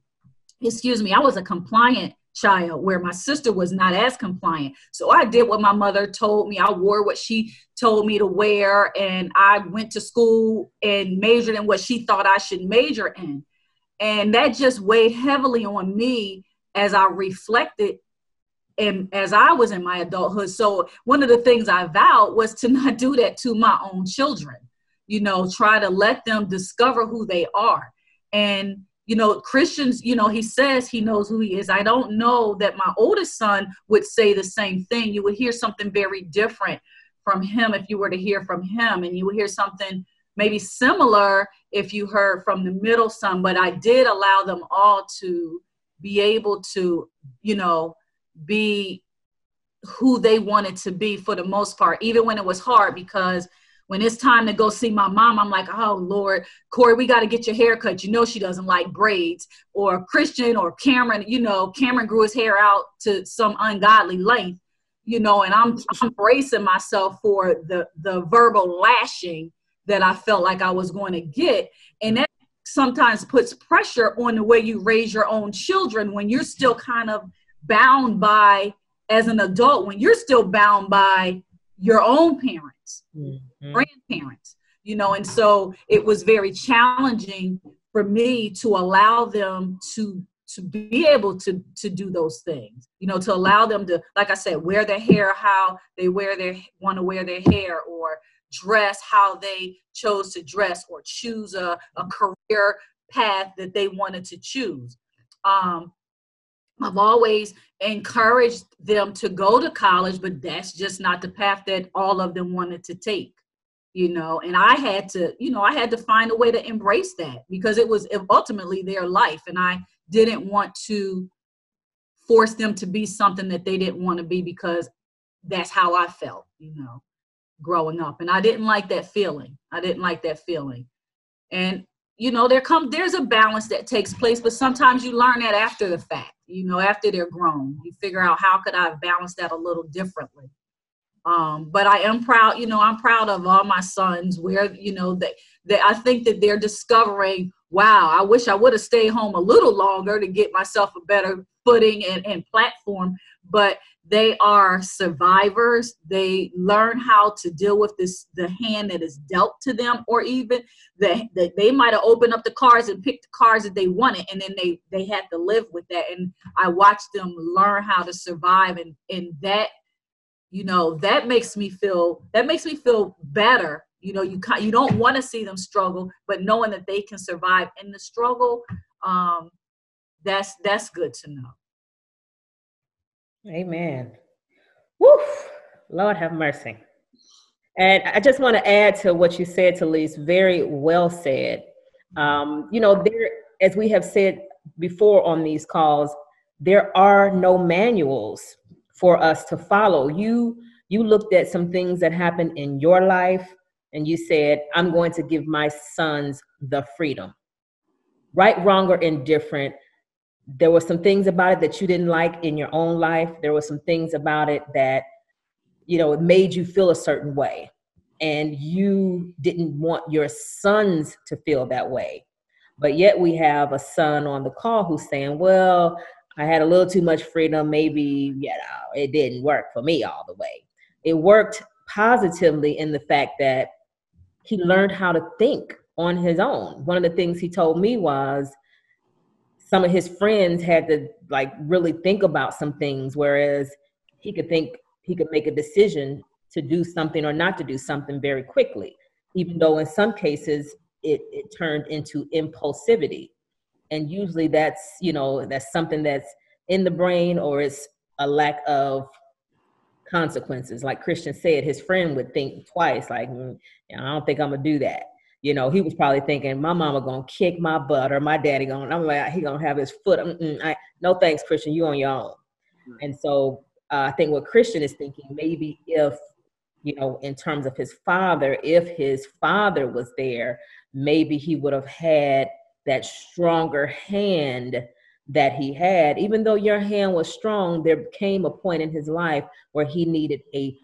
excuse me I was a compliant child where my sister was not as compliant so I did what my mother told me I wore what she told me to wear and I went to school and majored in what she thought I should major in and that just weighed heavily on me as I reflected and as I was in my adulthood. So one of the things I vowed was to not do that to my own children. You know, try to let them discover who they are. And you know, Christians, you know, he says he knows who he is. I don't know that my oldest son would say the same thing. You would hear something very different from him if you were to hear from him, and you would hear something maybe similar if you heard from the middle son, but I did allow them all to be able to, you know, be who they wanted to be for the most part, even when it was hard because when it's time to go see my mom, I'm like, oh Lord, Corey, we got to get your hair cut. You know she doesn't like braids. Or Christian or Cameron, you know, Cameron grew his hair out to some ungodly length, you know, and I'm I'm bracing myself for the the verbal lashing that I felt like I was going to get. And that sometimes puts pressure on the way you raise your own children when you're still kind of bound by, as an adult, when you're still bound by your own parents, mm-hmm. grandparents, you know. And so it was very challenging for me to allow them to to be able to to do those things you know to allow them to like i said wear their hair how they wear their want to wear their hair or dress how they chose to dress or choose a, a career path that they wanted to choose. Um, I've always encouraged them to go to college, but that's just not the path that all of them wanted to take. You know, and I had to, you know, I had to find a way to embrace that because it was ultimately their life, and I didn't want to force them to be something that they didn't want to be because that's how I felt, you know growing up and i didn't like that feeling i didn't like that feeling. And you know there comes there's a balance that takes place but sometimes you learn that after the fact you know after they're grown you figure out how could i balance that a little differently um, but i am proud you know i'm proud of all my sons where you know that that i think that they're discovering wow i wish i would have stayed home a little longer to get myself a better footing and, and platform. But they are survivors. They learn how to deal with this the hand that is dealt to them or even that the, they might have opened up the cars and picked the cars that they wanted and then they they had to live with that. And i watched them learn how to survive and and that you know that makes me feel that makes me feel better you know you you don't want to see them struggle but knowing that they can survive in the struggle um that's that's good to know Amen. Woo! Lord have mercy. And I just want to add to what you said, Talise, very well said. Um, you know, there, as we have said before on these calls, there are no manuals for us to follow. You you looked at some things that happened in your life and you said, I'm going to give my sons the freedom. Right, wrong, or indifferent. There were some things about it that you didn't like in your own life. There were some things about it that, you know, it made you feel a certain way. And you didn't want your sons to feel that way. But yet we have a son on the call who's saying, well, I had a little too much freedom. Maybe, you know, it didn't work for me all the way. It worked positively in the fact that he learned how to think on his own. One of the things he told me was some of his friends had to like really think about some things, whereas he could think he could make a decision to do something or not to do something very quickly, even though in some cases it, it turned into impulsivity. And usually that's, you know, that's something that's in the brain or it's a lack of consequences. Like Christian said, his friend would think twice, like, mm, I don't think I'm gonna do that. You know, he was probably thinking, my mama gonna kick my butt or my daddy gonna, I'm like, he gonna have his foot. I, no thanks, Christian, you on your own. And so uh, I think what Christian is thinking, maybe if, you know, in terms of his father, if his father was there, maybe he would have had that stronger hand that he had. Even though your hand was strong, there came a point in his life where he needed a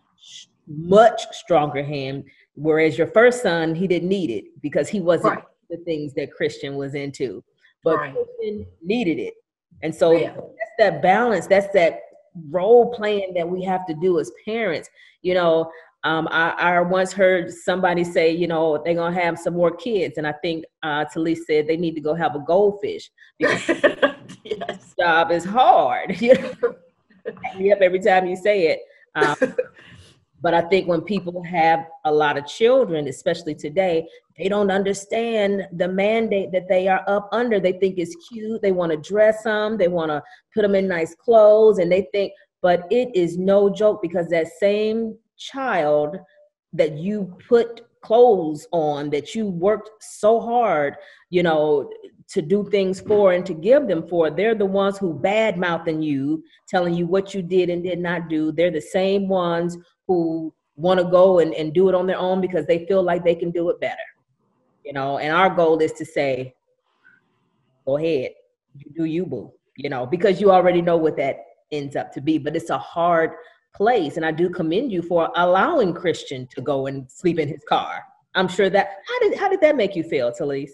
much stronger hand. Whereas your first son, he didn't need it because he wasn't right. the things that Christian was into. But right. Christian needed it. And so oh, yeah. that's that balance, that's that role playing that we have to do as parents. You know, um, I, I, once heard somebody say, you know, they're gonna have some more kids, and I think uh, Talise said they need to go have a goldfish because yes. job is hard. You know, up every time you say it. Um, but I think when people have a lot of children, especially today, they don't understand the mandate that they are up under. They think it's cute. They want to dress them. They want to put them in nice clothes, and they think. But it is no joke because that same child that you put clothes on that you worked so hard you know to do things for and to give them for they're the ones who bad mouthing you telling you what you did and did not do. They're the same ones who want to go and, and do it on their own because they feel like they can do it better you know? And our goal is to say go ahead do you boo you know? Because you already know what that ends up to be but it's a hard place. And I do commend you for allowing Christian to go and sleep in his car. I'm sure that how did how did that make you feel, Talise?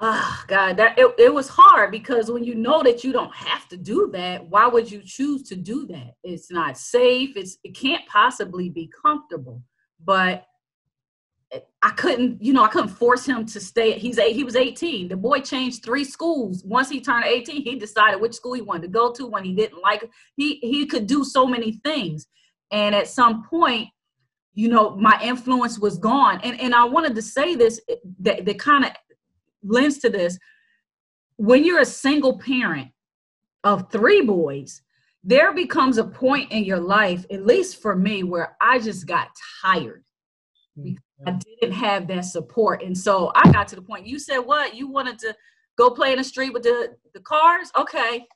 Oh ah, God, that it, it was hard because when you know that you don't have to do that, why would you choose to do that? It's not safe. It's it can't possibly be comfortable. But I couldn't, you know, I couldn't force him to stay. He's eight, he was 18. The boy changed three schools. Once he turned 18, he decided which school he wanted to go to when he didn't like He he could do so many things. And at some point, you know, my influence was gone. And and I wanted to say this that, that kind of lends to this. When you're a single parent of three boys, there becomes a point in your life, at least for me, where I just got tired mm. I didn't have that support. And so I got to the point. You said what? You wanted to go play in the street with the, the cars? Okay.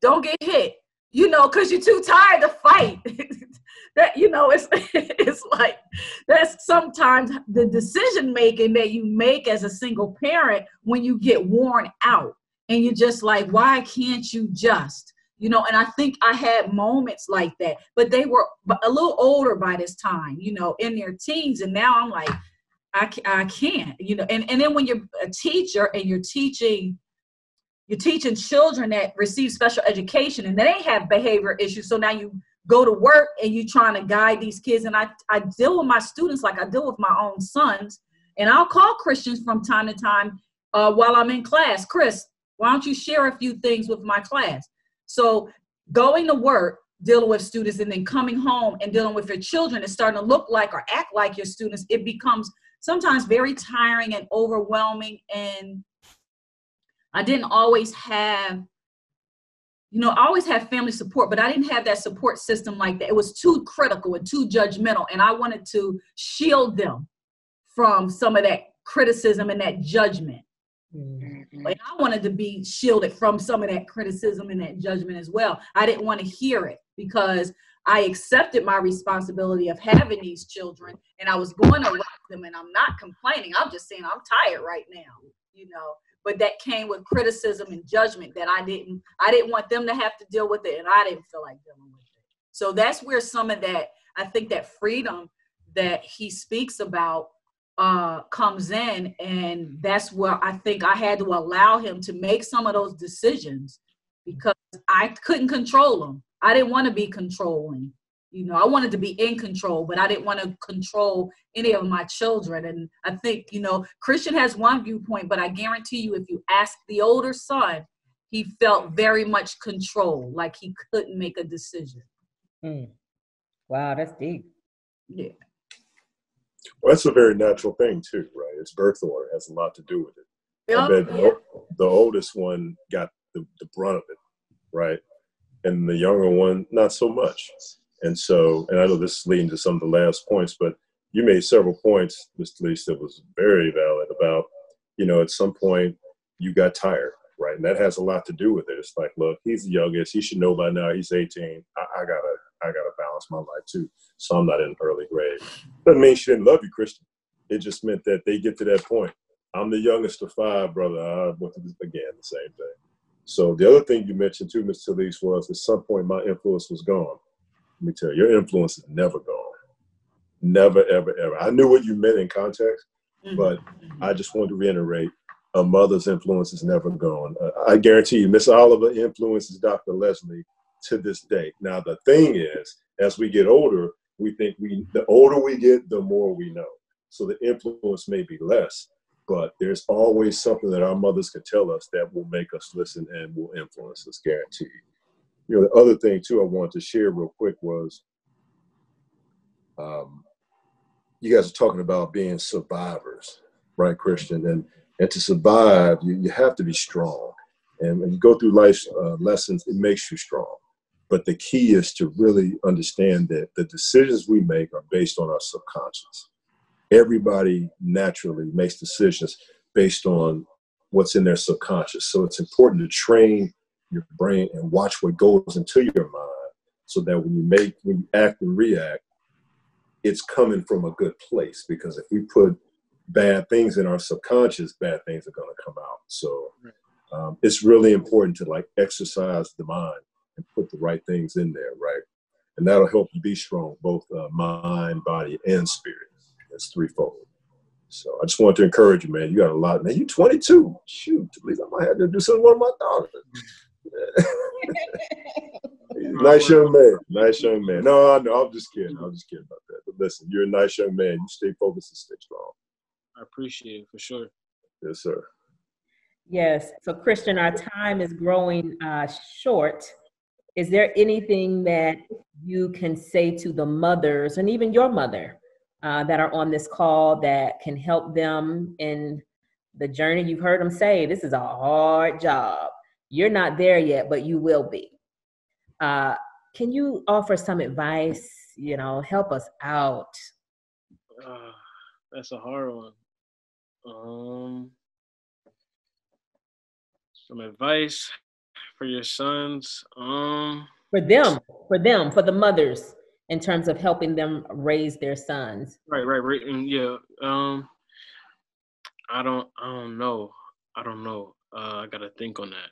Don't get hit. You know, because you're too tired to fight. that you know, it's it's like that's sometimes the decision making that you make as a single parent when you get worn out and you're just like, why can't you just? You know and i think i had moments like that but they were a little older by this time you know in their teens and now i'm like i, I can't you know and, and then when you're a teacher and you're teaching you're teaching children that receive special education and they have behavior issues so now you go to work and you're trying to guide these kids and i, I deal with my students like i deal with my own sons and i'll call christians from time to time uh, while i'm in class chris why don't you share a few things with my class so going to work, dealing with students, and then coming home and dealing with your children is starting to look like or act like your students, it becomes sometimes very tiring and overwhelming. And I didn't always have, you know, I always had family support, but I didn't have that support system like that. It was too critical and too judgmental. And I wanted to shield them from some of that criticism and that judgment. Mm-hmm. And I wanted to be shielded from some of that criticism and that judgment as well. I didn't want to hear it. because I accepted my responsibility of having these children and I was going to raise them and I'm not complaining. I'm just saying I'm tired right now, you know. But that came with criticism and judgment that I didn't I didn't want them to have to deal with it and I didn't feel like dealing with it. So that's where some of that I think that freedom that he speaks about uh comes in and that's where I think I had to allow him to make some of those decisions because I couldn't control him. I didn't want to be controlling. You know, I wanted to be in control, but I didn't want to control any of my children. And I think, you know, Christian has one viewpoint, but I guarantee you, if you ask the older son, he felt very much control, like he couldn't make a decision. Mm. Wow, that's deep. Yeah. Well, that's a very natural thing too, right? It's birth order has a lot to do with it. Bet the, the oldest one got the, the brunt of it, right? And the younger one, not so much. And so, and I know this is leading to some of the last points, but you made several points, Mr. Lease, that was very valid about, you know, at some point you got tired, right? And that has a lot to do with it. It's like, look, he's the youngest. He should know by now. He's 18. I, I gotta, I gotta balance my life too. So I'm not in early grade. Doesn't mean she didn't love you, Christian. It just meant that they get to that point. I'm the youngest of five, brother. I went through again the same thing. So the other thing you mentioned too, Mr. Talise, was at some point my influence was gone. Let me tell you, your influence is never gone. Never, ever, ever. I knew what you meant in context, Mm-hmm. but I just want to reiterate a mother's influence is never gone. Uh, I guarantee you, Miss Oliver influences Dr. Leslie to this day. Now, the thing is, as we get older, we think we, the older we get, the more we know. So the influence may be less, but there's always something that our mothers can tell us that will make us listen and will influence us, guaranteed. You know, the other thing too I wanted to share real quick was um, you guys are talking about being survivors, right, Christian? And and to survive, you, you have to be strong. And when you go through life's uh, lessons, it makes you strong. But the key is to really understand that the decisions we make are based on our subconscious. Everybody naturally makes decisions based on what's in their subconscious. So it's important to train your brain and watch what goes into your mind so that when you make, when you act and react, it's coming from a good place. Because if we put bad things in our subconscious, bad things are going to come out. So um, it's really important to like exercise the mind and put the right things in there, right? And that'll help you be strong, both uh, mind, body, and spirit. It's threefold. So I just want to encourage you, man. You got a lot, man. You're 22. Shoot, at least I might have to do something with my daughters. nice young man. Nice young man. No, I know. I'm just kidding. I'm just kidding about that. But listen, you're a nice young man. You stay focused and stay strong. I appreciate it for sure. Yes, sir. Yes. So, Christian, our time is growing uh, short. Is there anything that you can say to the mothers and even your mother uh, that are on this call that can help them in the journey? You've heard them say this is a hard job. You're not there yet, but you will be. Uh, can you offer some advice? You know, help us out. Uh, that's a hard one. Um, some advice for your sons. Um, for them, for them, for the mothers, in terms of helping them raise their sons. right, right, right. And yeah. Um, I don't, I don't know. I don't know. Uh, I gotta think on that.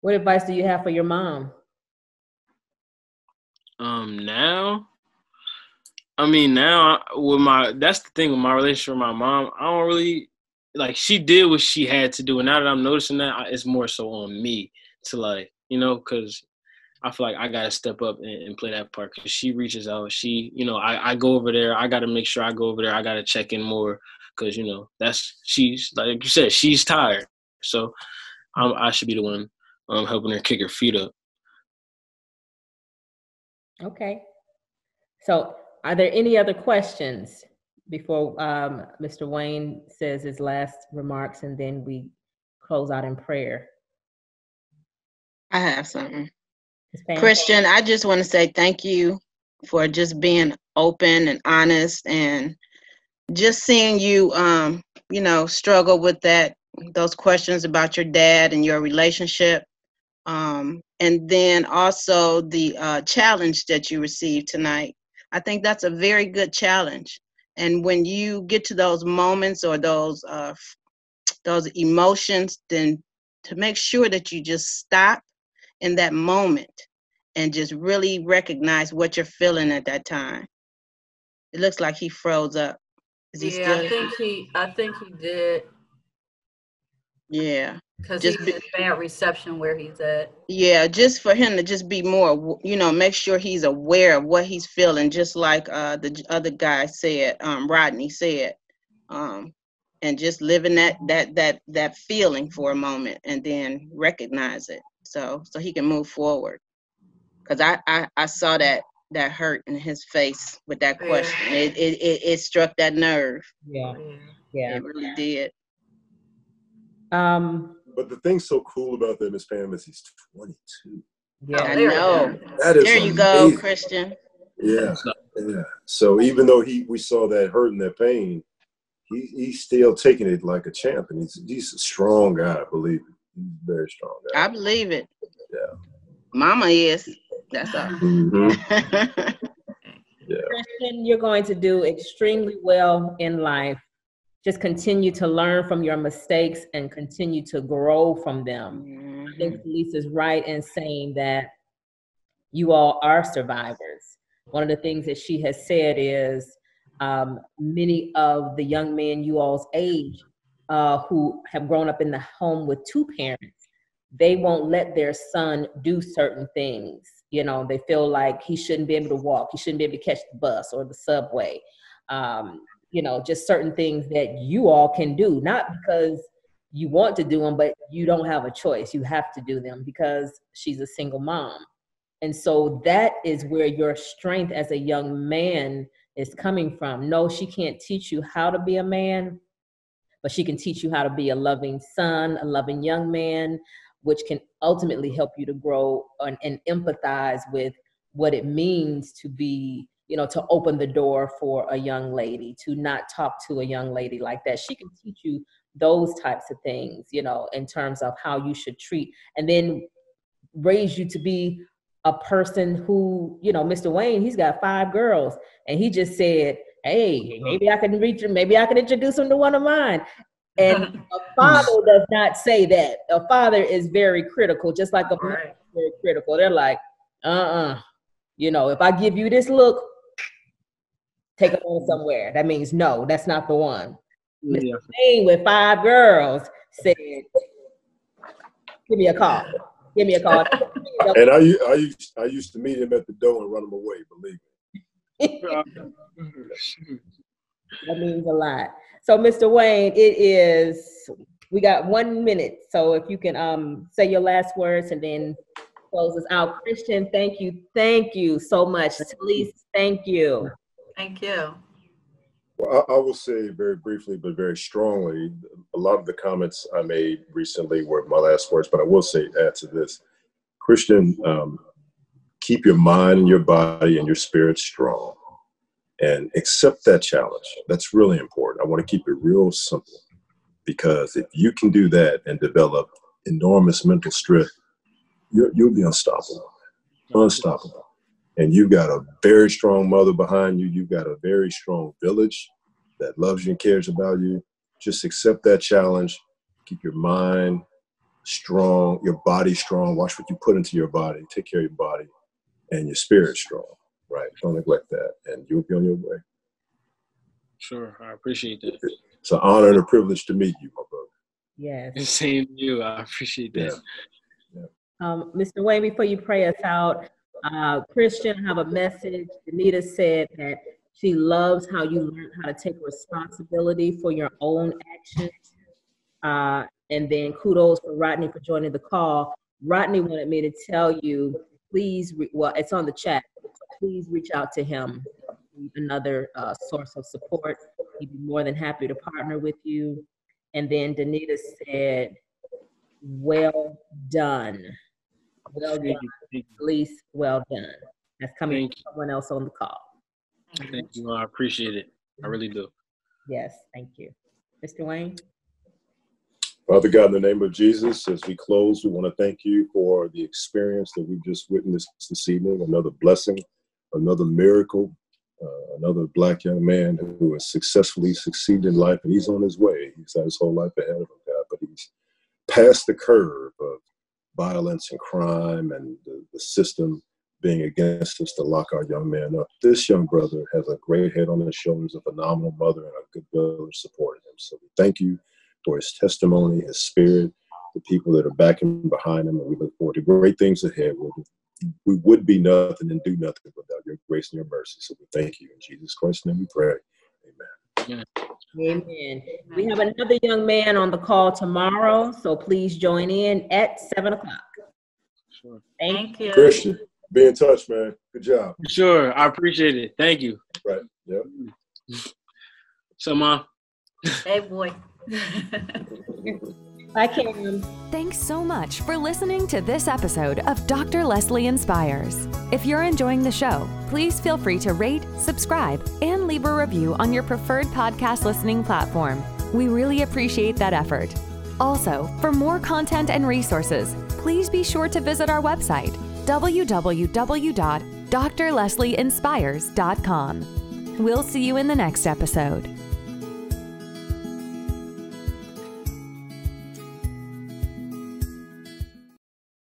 What advice do you have for your mom? Um, now, I mean, now with my that's the thing with my relationship with my mom. I don't really like she did what she had to do, and now that I'm noticing that, it's more so on me to like, you know, because I feel like I gotta step up and, and play that part. Because she reaches out, she, you know, I I go over there. I gotta make sure I go over there. I gotta check in more because you know that's she's like you said she's tired, so I'm, I should be the one um helping her kick her feet up. Okay. So, are there any other questions before um, Mr. Wayne says his last remarks and then we close out in prayer? I have something. Christian, I just want to say thank you for just being open and honest and just seeing you um, you know, struggle with that those questions about your dad and your relationship. Um, and then also the uh, challenge that you received tonight. I think that's a very good challenge. And when you get to those moments or those uh, those emotions, then to make sure that you just stop in that moment and just really recognize what you're feeling at that time. It looks like he froze up. Is he yeah, still? I think he. I think he did. Yeah. Because he's be, bad reception where he's at. Yeah, just for him to just be more, you know, make sure he's aware of what he's feeling, just like uh, the other guy said, um, Rodney said, um, and just living that that that that feeling for a moment, and then recognize it, so so he can move forward. Because I, I I saw that that hurt in his face with that question. Yeah. It, it it it struck that nerve. Yeah, yeah, it really did. Um, but the thing so cool about them, Miss Pam, is he's 22. Yeah, I know. That is there you amazing. go, Christian. Yeah, yeah. So even though he we saw that hurt and that pain, he, he's still taking it like a champ, and he's he's a strong guy. Believe it. He's very strong guy. I believe it. Yeah. Mama is. That's all. Mm-hmm. yeah. Christian, you're going to do extremely well in life just continue to learn from your mistakes and continue to grow from them. Mm-hmm. I think Lisa's right in saying that you all are survivors. One of the things that she has said is um, many of the young men you all's age uh, who have grown up in the home with two parents, they won't let their son do certain things. You know, they feel like he shouldn't be able to walk, he shouldn't be able to catch the bus or the subway. Um, you know, just certain things that you all can do, not because you want to do them, but you don't have a choice. You have to do them because she's a single mom. And so that is where your strength as a young man is coming from. No, she can't teach you how to be a man, but she can teach you how to be a loving son, a loving young man, which can ultimately help you to grow and, and empathize with what it means to be you know, to open the door for a young lady, to not talk to a young lady like that. She can teach you those types of things, you know, in terms of how you should treat, and then raise you to be a person who, you know, Mr. Wayne, he's got five girls, and he just said, "Hey, maybe I can reach him. Maybe I can introduce him to one of mine." And a father does not say that. A father is very critical, just like a right. very critical. They're like, "Uh-uh." You know, if I give you this look, take them on somewhere. That means no, that's not the one. Yeah. Mr. with five girls said, "Give me a call. Give me a call." and I, I used I used to meet him at the door and run him away. Believe me. That means a lot. So, Mr. Wayne, it is. We got one minute, so if you can um, say your last words and then close us out. Christian, thank you, thank you so much. Talise, thank you. Thank you. Well, I, I, will say very briefly, but very strongly, a lot of the comments I made recently were my last words, but I will say, add to this Christian, um, keep your mind and your body and your spirit strong and accept that challenge. That's really important. I want to keep it real simple because if you can do that and develop enormous mental strength, you will be unstoppable. Unstoppable and you've got a very strong mother behind you, you've got a very strong village that loves you and cares about you, just accept that challenge. Keep your mind strong, your body strong. Watch what you put into your body. Take care of your body and your spirit strong. Right. Don't neglect that. And you'll be on your way. Sure. I appreciate that. It's an honor and a privilege to meet you, my brother. Yes. Same to you. I appreciate that. Yeah. yeah. Um, Mr. Wayne, before you pray us out, uh, Christian have a message. Anita said that she loves how you learn how to take responsibility for your own actions. Uh, and then kudos for Rodney for joining the call. Rodney wanted me to tell you, please, re- well, it's on the chat. Please reach out to him. Another uh, source of support. He'd be more than happy to partner with you. And then Danita said, well done. Well done. At least well done. That's coming thank from someone else on the call. Thank you. I appreciate it. I really do. Yes, thank you. Mr. Wayne? Father God, in the name of Jesus, as we close, we want to thank you for the experience that we've just witnessed this evening, another blessing, another miracle, uh, another black young man who has successfully succeeded in life, and he's on his way. He's got his whole life ahead of him, God, but he's past the curve of violence and crime and the, the system being against us to lock our young man up. This young brother has a great head on his shoulders, a phenomenal mother, and a good brother supporting him. So we thank you for his testimony, his spirit, the people that are backing behind him, and we look forward to great things ahead. We would be nothing and do nothing without your grace and your mercy. So we thank you. In Jesus Christ's name we pray. Amen. Amen. We have another young man on the call tomorrow, so please join in at 7 o'clock. Sure. Thank you. Christian, be in touch, man. Good job. Sure. I appreciate it. Thank you. Right. Yep. So, Mom. Hey, boy. Bye, Cam. Thanks so much for listening to this episode of Dr. Leslie Inspires. If you're enjoying the show, please feel free to rate, subscribe, and leave a review on your preferred podcast listening platform. We really appreciate that effort. Also, for more content and resources, please be sure to visit our website, www.drleslieinspires.com. We'll see you in the next episode.